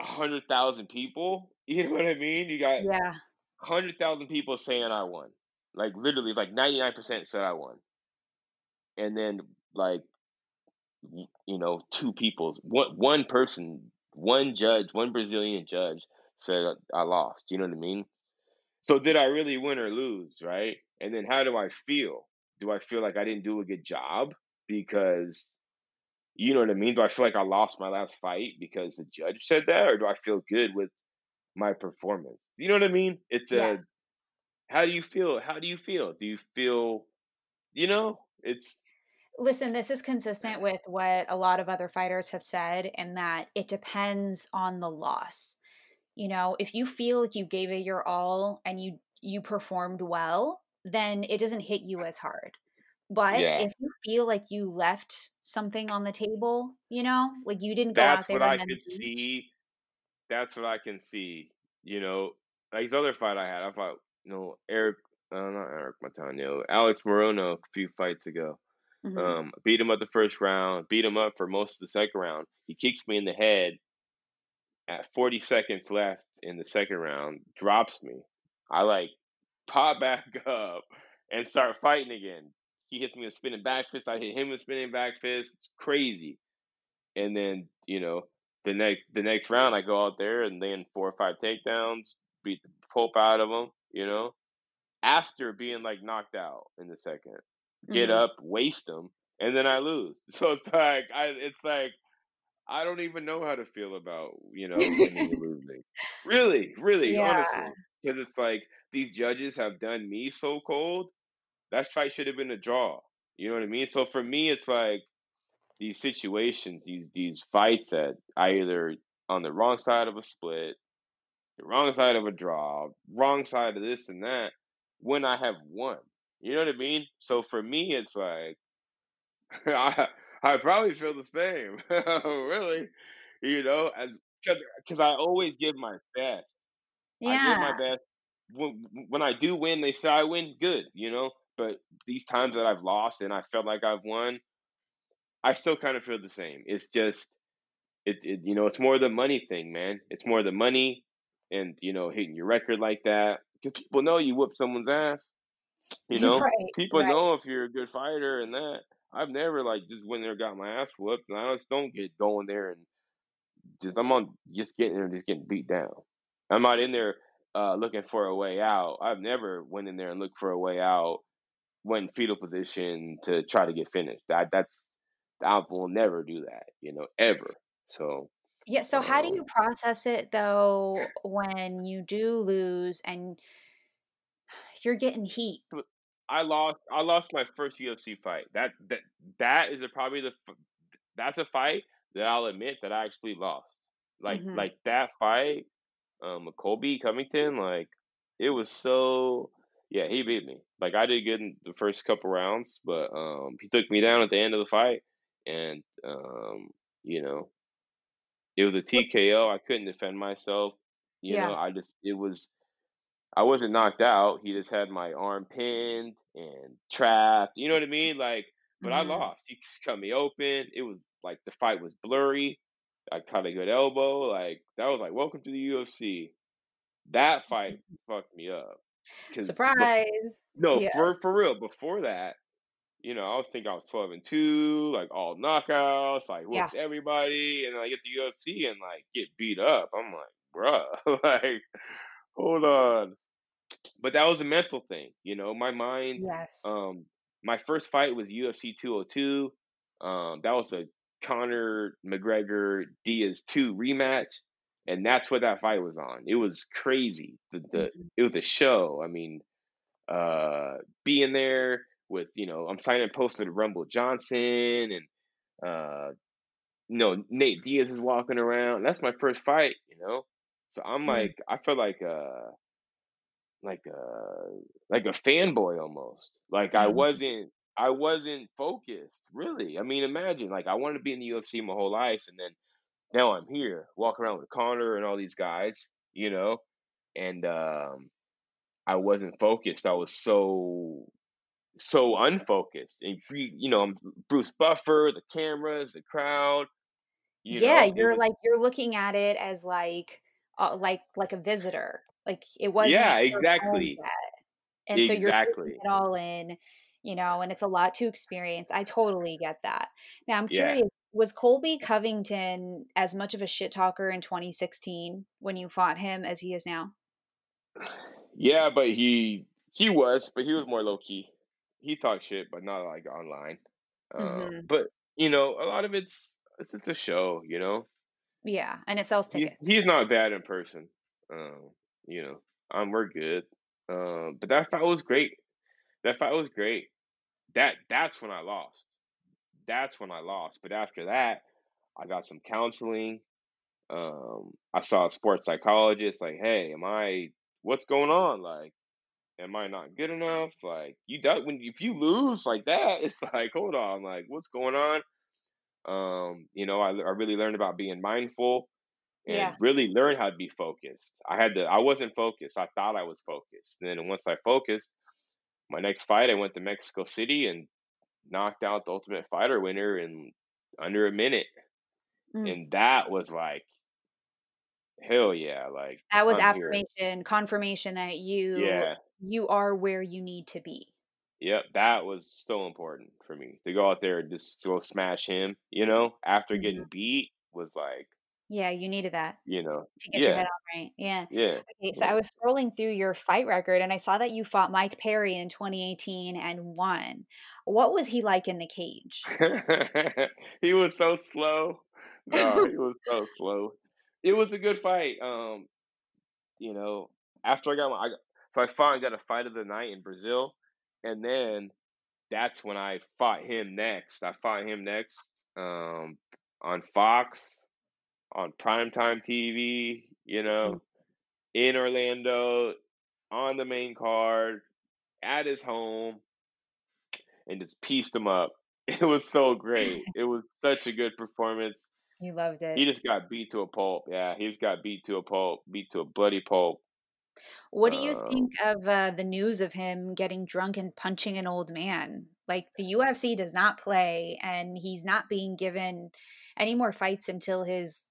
a hundred thousand people? You know what I mean? You got yeah hundred thousand people saying I won. Like literally, like ninety nine percent said I won, and then like you know, two people, one one person, one judge, one Brazilian judge said I lost. You know what I mean? So did I really win or lose, right? And then how do I feel? Do I feel like I didn't do a good job because you know what I mean? Do I feel like I lost my last fight because the judge said that, or do I feel good with my performance? You know what I mean? It's a yes how do you feel? How do you feel? Do you feel, you know, it's Listen, this is consistent with what a lot of other fighters have said, in that it depends on the loss. You know, if you feel like you gave it your all and you you performed well, then it doesn't hit you as hard. But yeah. if feel like you left something on the table, you know, like you didn't go out That's there what and I could see. That's what I can see. You know, like the other fight I had, I fought, you know, Eric, uh, not Eric Matano, Alex Morono a few fights ago. hmm Um, beat him up the first round, beat him up for most of the second round. He kicks me in the head at 40 seconds left in the second round, drops me. I like pop back up and start fighting again. He hits me with a spinning back fist. I hit him with a spinning back fist. It's crazy. And then, you know, the next the next round I go out there and then four or five takedowns, beat the pulp out of him, you know, after being like knocked out in the second. Get hmm up, waste him, and then I lose. So it's like I it's like I don't even know how to feel about, you know, losing. Really, really, yeah. honestly. Because it's like these judges have done me so cold. That fight should have been a draw. You know what I mean? So for me, it's like these situations, these these fights that I either on the wrong side of a split, the wrong side of a draw, wrong side of this and that, when I have won. You know what I mean? So for me, it's like I I probably feel the same. really, you know, as because I always give my best. Yeah. I give my best. When when I do win, they say I win. Good, you know. But these times that I've lost and I felt like I've won, I still kind of feel the same. It's just it, it you know, it's more the money thing, man. It's more the money and you know, hitting your record like that. Because people know you whoop someone's ass. You know, right, people right. know if you're a good fighter and that. I've never like just went there got my ass whooped, and I just don't get going there and just I'm on just getting there and just getting beat down. I'm not in there uh, looking for a way out. I've never went in there and looked for a way out, went fetal position to try to get finished. That that's I will never do that, you know, ever. So Yeah, so how do um, you process it though when you do lose and you're getting heat? I lost. I lost my first UFC fight. That that that is a, probably the that's a fight that I'll admit that I actually lost. Like Mhm. like that fight, um, Colby Covington, like it was so. Yeah, he beat me. Like I did good in the first couple rounds, but um, he took me down at the end of the fight, and um, you know, it was a TKO. I couldn't defend myself. You know, I just it was I wasn't knocked out. He just had my arm pinned and trapped. You know what I mean? Like, but I Mhm. lost. He just cut me open. It was like the fight was blurry. I caught a good elbow. Like that was like welcome to the UFC. That fight fucked me up. Surprise. no, Yeah. for for real. Before that, you know, I was thinking I was twelve and two, like all knockouts, like Yeah. everybody, and then I get the UFC and like get beat up. I'm like, bruh, like, hold on. But that was a mental thing, you know. My mind, Yes. um, my first fight was UFC 202. Um, that was a Conor McGregor Diaz 2 rematch, and that's what that fight was on. It was crazy. The the Mhm. it was a show. I mean, uh, being there with you know, I'm signing poster to Rumble Johnson and uh, you know, Nate Diaz is walking around. That's my first fight, you know. So I'm Mm. like, I feel like uh like a like a fanboy almost. Like I wasn't I wasn't focused really. I mean, imagine like I wanted to be in the UFC my whole life, and then now I'm here walking around with Conor and all these guys, you know, and um, I wasn't focused. I was so so unfocused, and you you know, I'm Bruce Buffer, the cameras, the crowd, you Yeah, know, you're was like you're looking at it as like uh, like like a visitor. Like it wasn't yeah, exactly. And so you're exactly, it all in, you know, and it's a lot to experience. I totally get that. Now I'm yeah. Was Colby Covington as much of a shit talker in 2016 when you fought him as he is now? Yeah, but he he was, but he was more low key. He talked shit, but not like online. Um, hmm but you know, a lot of it's it's just a show. You know, Yeah, and it sells he's tickets. he's not bad in person. Um, you know, um, we're good. Um, but that fight was great. That fight was great. That that's when I lost. That's when I lost. But after that, I got some counseling. Um, I saw a sports psychologist. Like, hey, am I? What's going on? Like. am I not good enough? Like you do when if you lose like that, it's like hold on, like what's going on? Um, you know, I I really learned about being mindful and Yeah. really learn how to be focused. I had to I wasn't focused. I thought I was focused. And then once I focused, my next fight I went to Mexico City and knocked out the Ultimate Fighter winner in under a minute. Mm. And that was like hell yeah, like That was I'm here. affirmation, confirmation that you Yeah. you are where you need to be. Yep, that was so important for me to go out there and just go smash him. You know, after hmm getting beat was like, Yeah, you needed that you know, to get your head on right. Yeah. yeah, Okay, so yeah. I was scrolling through your fight record and I saw that you fought Mike Perry in 2018 and won. What was he like in the cage? he was so slow. No, he was so slow. It was a good fight. Um, you know, after I got my, I got, so I fought and got a fight of the night in Brazil, and then that's when I fought him next. I fought him next um, on Fox, on primetime TV, you Mm. know, in Orlando, on the main card, at his home, and just pieced him up. It was so great. It was such a good performance. He loved it. He just got beat to a pulp. Yeah, he just got beat to a pulp, beat to a bloody pulp. What do you Um, think of uh, the news of him getting drunk and punching an old man? Like the UFC does not play, and he's not being given any more fights until his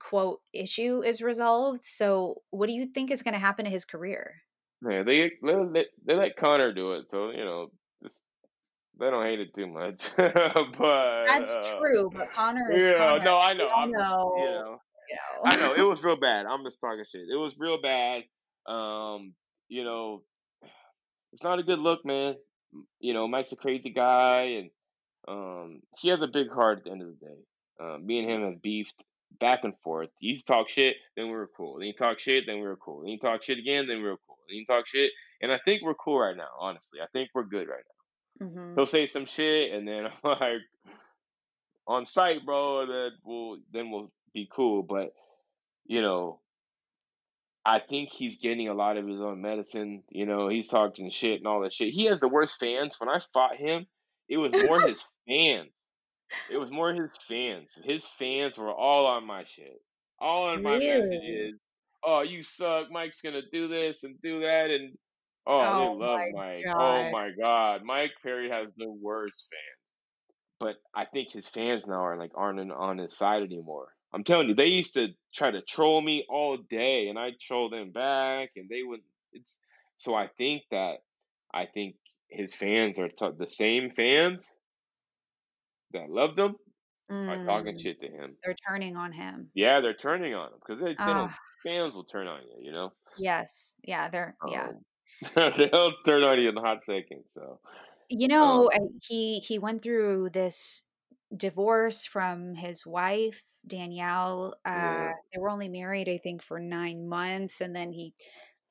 quote issue is resolved. So, what do you think is going to happen to his career? yeah, they they let, they let Conor do it, so you know, just they don't hate it too much. but That's uh, true, but Conor is yeah, Conor. no, I know. I'm just you know, know, I know it was real bad. I'm just talking shit. It was real bad. Um, you know, it's not a good look, man. You know, Mike's a crazy guy, and um, he has a big heart at the end of the day. Um, me and him have beefed back and forth. He used to talk shit, then we were cool. Then he talk shit, then we were cool. Then he talk shit again, then we were cool. Then he talk shit, and I think we're cool right now. Honestly, I think we're good right now. hmm He'll say some shit, and then I'm like, on site, bro. That we'll then we'll be cool. But you know, I think he's getting a lot of his own medicine. You know, he's talking shit and all that shit. He has the worst fans. When I fought him, it was more his fans. It was more his fans. His fans were all on my shit, all on my Really? messages. Oh, you suck. Mike's gonna do this and do that, and oh, they Oh love my Mike. Oh my God, Mike Perry has the worst fans. But I think his fans now are like aren't on his side anymore. I'm telling you, they used to try to troll me all day, and I troll them back, and they would. It's so I think that I think his fans are t- the same fans that loved him are talking Mm, shit to him. they're turning on him. Yeah, they're turning on him because they, they. Ah, Fans will turn on you, you know. yes. Yeah, they're yeah. Um, they'll turn on you in a hot second. So, You um, know, I- he he went through this divorce from his wife, Danielle. Uh, yeah, they were only married, I think, for nine months, and then he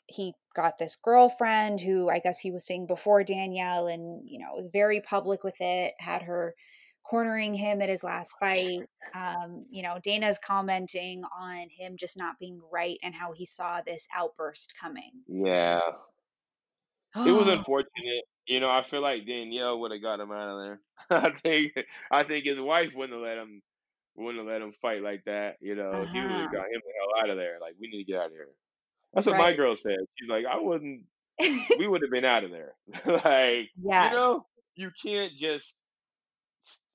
he got this girlfriend who I guess he was seeing before Danielle, and you know was very public with it. Had her cornering him at his last fight. Um, you know, Dana's commenting on him just not being right and how he saw this outburst coming. yeah. It was unfortunate. You know, I feel like Danielle would have got him out of there. I think I think his wife wouldn't have let him wouldn't have let him fight like that. You know, she would have uh-huh. got him the hell out of there. Like, we need to get out of here. That's what my girl said. She's like, I wouldn't. We would have been out of there. like, you know, you can't just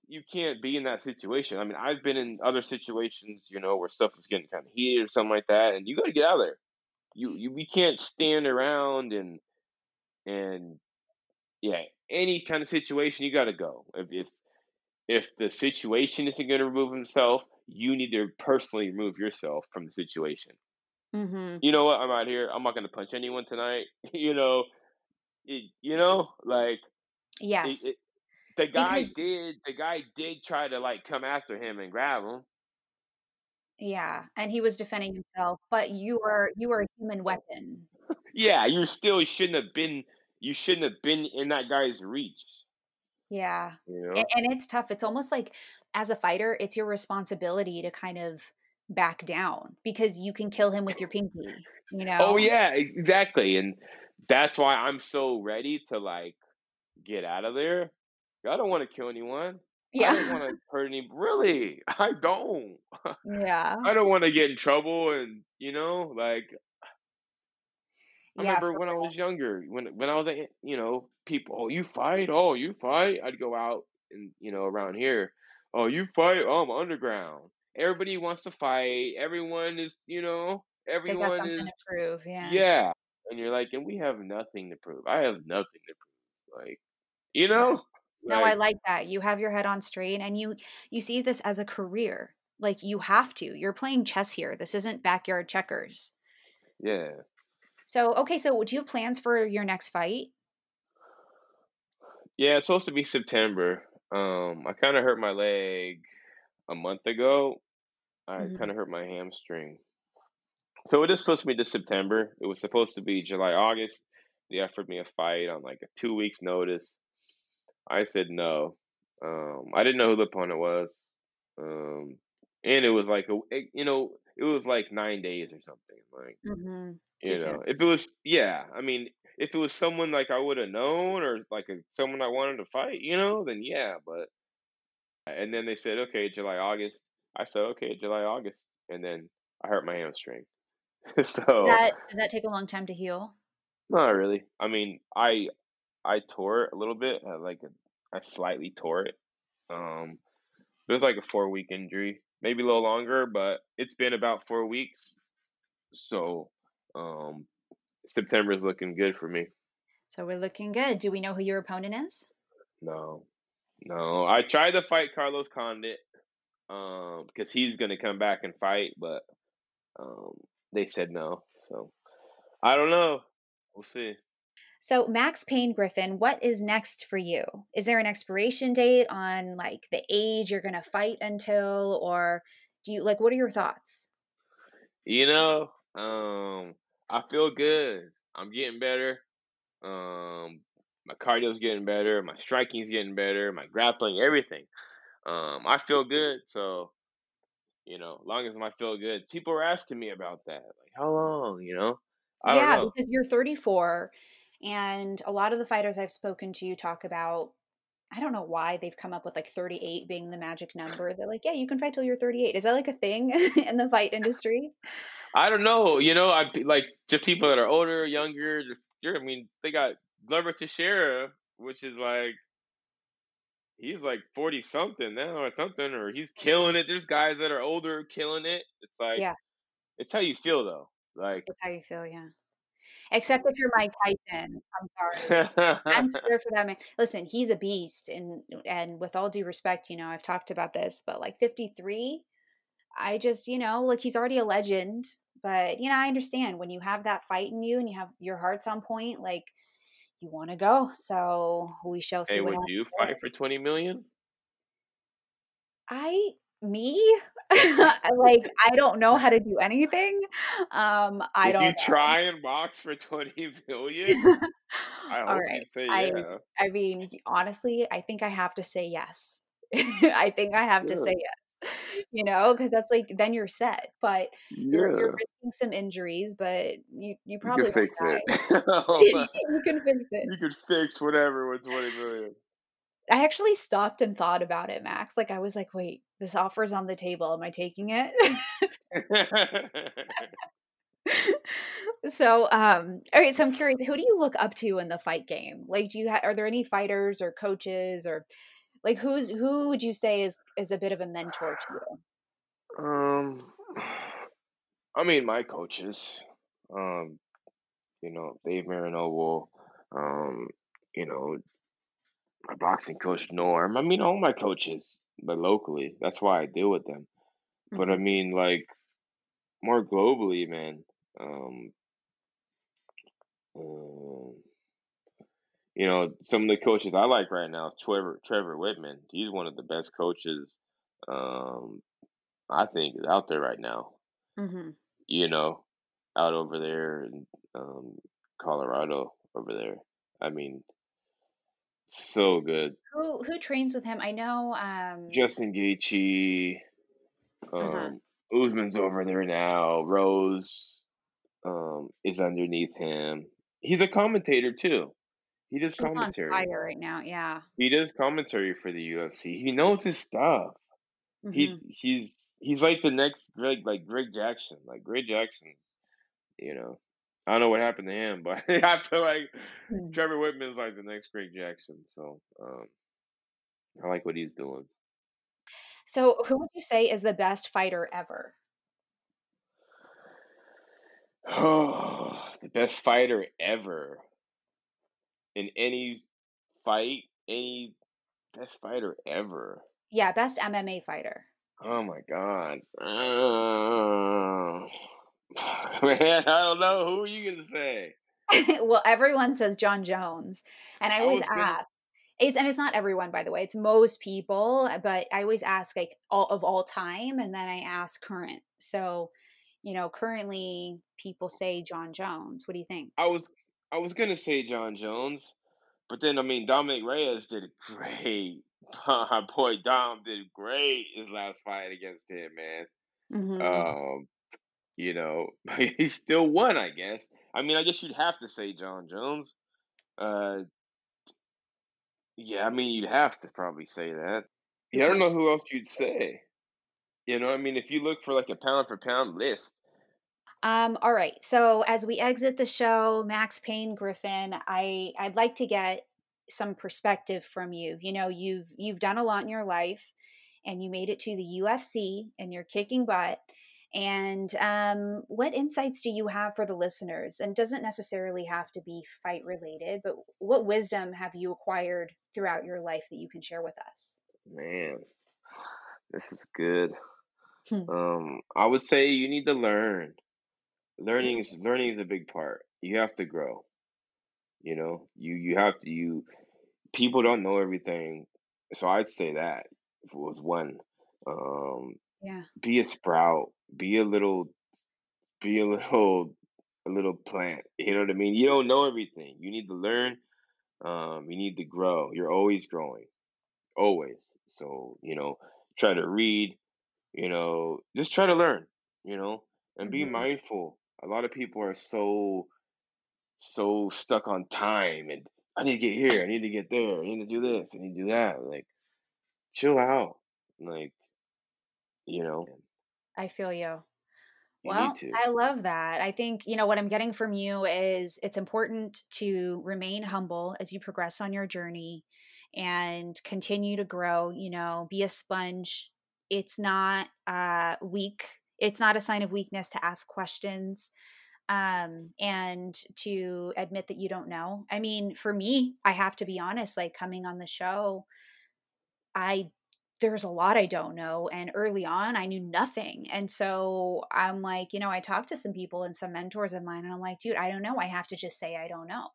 you can't be in that situation. I mean, I've been in other situations, you know, where stuff was getting kind of heated or something like that, and you got to get out of there. You you we can't stand around and and yeah, any kind of situation, you got to go. If if if the situation isn't going to remove himself, you need to personally remove yourself from the situation. Mhm. You know what? I'm out here. I'm not going to punch anyone tonight. you know, it, you know, like it, Yes. it, the guy Because did. The guy did try to like come after him and grab him. yeah, and he was defending himself, but you were you were a human oh. weapon. Yeah, you still shouldn't have been. You shouldn't have been in that guy's reach. Yeah. You know. and it's tough. It's almost like as a fighter, it's your responsibility to kind of back down because you can kill him with your pinky, you oh, know. Oh yeah, exactly, and that's why I'm so ready to like get out of there. I don't want to kill anyone. Yeah. I don't want to hurt any. Really, I don't. Yeah. I don't want to get in trouble, and you know, like I Yeah, remember when I was younger, when when I was, you know, people, oh, you fight, oh, you fight. I'd go out and you know around here, oh, you fight, oh, I'm underground. Everybody wants to fight. Everyone is, you know, everyone to is, prove, yeah. yeah. And you're like, and we have nothing to prove. I have nothing to prove. Like, you Yeah. No, I like, that. You have your head on straight and you you see this as a career. Like you have to. You're playing chess here. This isn't backyard checkers. yeah. So, okay, so do you have plans for your next fight? Yeah, it's supposed to be September. Um, I kind of hurt my leg a month ago. I kind Mhm. of hurt my hamstring. So it is supposed to be this September. It was supposed to be July, August. They offered me a fight on like a two weeks notice. I said no. Um, I didn't know who the opponent was. Um, and it was like a, it- you know, it was like nine days or something. Like, Mhm. Too you soon. know, if it was, yeah, I mean, if it was someone like I would have known or like a, someone I wanted to fight, you know, then yeah, but And then they said, okay, July, August. I said, okay, July, August. And then I hurt my hamstring. so Does that does that take a long time to heal? not really. I mean, I I tore it a little bit. I like I slightly tore it. Um, it was like a four week injury, maybe a little longer, but it's been about four weeks. So, um, September is looking good for me. So we're looking good. Do we know who your opponent is? No, no. I tried to fight Carlos Condit, um, because he's gonna come back and fight, but um, they said no. So I don't know. We'll see. So Max Payne Griffin, what is next for you? Is there an expiration date on like the age you're going to fight until or do you like what are your thoughts? You know, um, I feel good. I'm getting better. Um, my cardio's getting better. My striking's getting better. My grappling, everything. Um, I feel good. So, you know, long as I feel good. People are asking me about that. Like, how long? You know, I yeah, don't know. because you're 34 and a lot of the fighters I've spoken to talk about I don't know why they've come up with like 38 being the magic number. They're like, yeah, you can fight till you're 38. Is that like a thing in the fight industry? I don't know. You know, I like just people that are older, younger. Just, I mean, they got Glover Teixeira, which is like he's like forty something now or something, or he's killing it. There's guys that are older killing it. It's like Yeah, it's how you feel though. Like that's how you feel, yeah. Except if you're Mike Tyson. I'm sorry. I'm scared for that man. Listen, he's a beast, and and with all due respect, you know, I've talked about this, but like 53, I just, you know, like he's already a legend. But you know, I understand when you have that fight in you and you have your heart's on point, like you want to go. So we shall see hey, what would you fight for twenty million? I me like I don't know how to do anything. Um, I Would don't you know. try and box for twenty million? I All right. you I yeah. I mean, honestly, I think I have to say yes. I think I have to say yes. You know, because that's like then you're set. But you're you're risking some injuries, but you you You probably could won't fix die. it. you can fix it. you could fix whatever with twenty million. I actually stopped and thought about it, Max. Like I was like, wait, this offer's on the table. Am I taking it? so, um, all right. So I'm curious, who do you look up to in the fight game? Like, do you ha- are there any fighters or coaches or like who's who would you say is is a bit of a mentor to you? um, I mean, my coaches, um, you know, Dave Marinoble, um, you know, my boxing coach Norm. I mean, all my coaches, but locally. That's why I deal with them. But I hmm mean, like more globally, man. Um, um, you know, some of the coaches I like right now, Trevor Trevor Wittman. He's one of the best coaches, um, I think, is out there right now. hmm You know, out over there in um, Colorado, over there. I mean, so good. Who who trains with him? I know. Um, Justin Gaethje, uh huh. um, Usman's over there now. Rose, um, is underneath him. He's a commentator too. He does He's on commentary. fire right now. Yeah. He does commentary for the UFC. He knows his stuff. hmm He he's he's like the next Greg like Greg Jackson. Like Greg Jackson, you know. I don't know what happened to him, but I feel like Trevor Wittman's like the next Greg Jackson. So um I like what he's doing. So, who would you say is the best fighter ever? Oh, the best fighter ever in any fight, any best fighter ever. Yeah, best MMA fighter. Oh my god. Uh, man, I don't know. Who are you gonna say? well, everyone says Jon Jones, and I always ask. It's, and it's not everyone, by the way. It's most people, but I always ask like all of all time, and then I ask current. So, you know, currently people say Jon Jones. What do you think? I was. I was gonna say Jon Jones, but then I mean Dominick Reyes did great. My boy Dom did great his last fight against him, man. hmm Um, you know, he still won, I guess. I mean, I guess you'd have to say Jon Jones. Uh, yeah, I mean, you'd have to probably say that. Yeah, I don't know who else you'd say. You know, I mean, if you look for like a pound for pound list, Um, all right. So as we exit the show, Max Payne Griffin, I I'd like to get some perspective from you. You know, you've you've done a lot in your life, and you made it to the UFC, and you're kicking butt. And um, what insights do you have for the listeners? And doesn't necessarily have to be fight related, but what wisdom have you acquired throughout your life that you can share with us? Man, this is good. Hmm. Um, I would say you need to learn. Learning is learning is a big part. You have to grow. You know, you you have to you people don't know everything. So I'd say that was one. Um, Yeah. be a sprout. Be a little be a little a little plant. You know what I mean? You don't know everything. You need to learn. Um, you need to grow. You're always growing. Always. So, you know, try to read, you know, just try to learn, you know, and be hmm mindful. A lot of people are so so stuck on time and I need to get here, I need to get there, I need to do this, I need to do that. Like, chill out. Like, you know, I feel you. you Well. I love that. I think, you know, what I'm getting from you is it's important to remain humble as you progress on your journey and continue to grow, you know, be a sponge. It's not uh weak. It's not a sign of weakness to ask questions um and to admit that you don't know. I mean, for me, I have to be honest, like coming on the show, I there's a lot I don't know. And early on, I knew nothing. And so I'm like, you know, I talked to some people and some mentors of mine, and I'm like, dude, I don't know. I have to just say I don't know,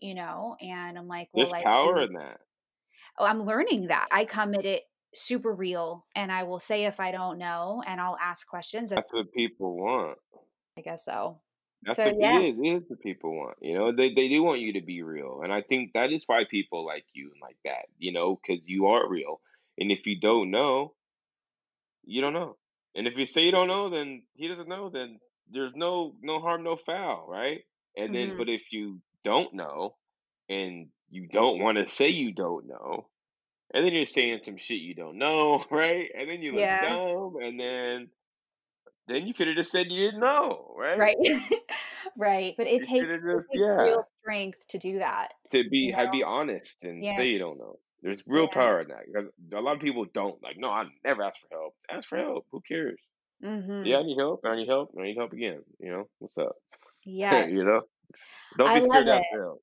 you know? And I'm like, well, There's like, power in that. oh, I'm learning that. I come at it super real, and I will say if I don't know, and I'll ask questions. That's what people want. I guess so. That's So, what it yeah. is. It is what people want. You know, they they do want you to be real, and I think that is why people like you and like that. You know, because you are real. And if you don't know, you don't know. And if you say you don't know, then he doesn't know. Then there's no no harm, no foul, right? And then, hmm but if you don't know, and you don't want to say you don't know, and then you're saying some shit you don't know, right? And then you look Yeah. dumb, and then then you could have just said you didn't know, right? Right. right. But it You takes, have it takes yeah. real strength to do that, to be you have know? be honest and say you don't know. There's real Yeah. power in that because a lot of people don't like. No, I never ask for help. Ask for help. Who cares? hmm Yeah, I need help. I need help. I need help again. You know what's up? Yeah, you know, don't I be love scared to ask for help.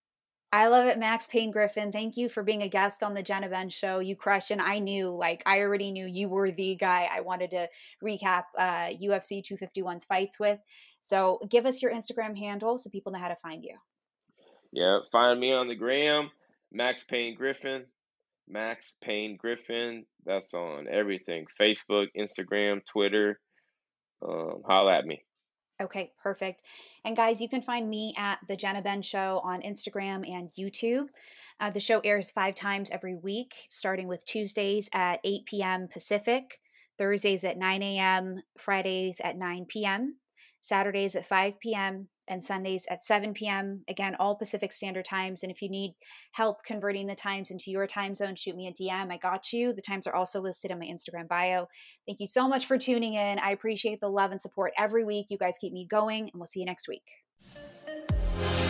I love it, Max Payne Griffin. Thank you for being a guest on the Jenna Ben show. You crushed, and I knew, like, I already knew you were the guy I wanted to recap uh, UFC 251's fights with. So give us your Instagram handle so people know how to find you. Yeah, find me on the gram, Max Payne Griffin. Max Payne Griffin. That's on everything: Facebook, Instagram, Twitter. Um, holla at me. Okay, perfect. And guys, you can find me at the Jenna Ben Show on Instagram and YouTube. Uh, the show airs five times every week, starting with Tuesdays at 8 p.m. Pacific, Thursdays at 9 a.m., Fridays at 9 p.m., Saturdays at 5 p.m., and Sundays at 7 p.m. Again, all Pacific Standard Times. And if you need help converting the times into your time zone, shoot me a DM. I got you. The times are also listed in my Instagram bio. Thank you so much for tuning in. I appreciate the love and support every week. You guys keep me going, and we'll see you next week.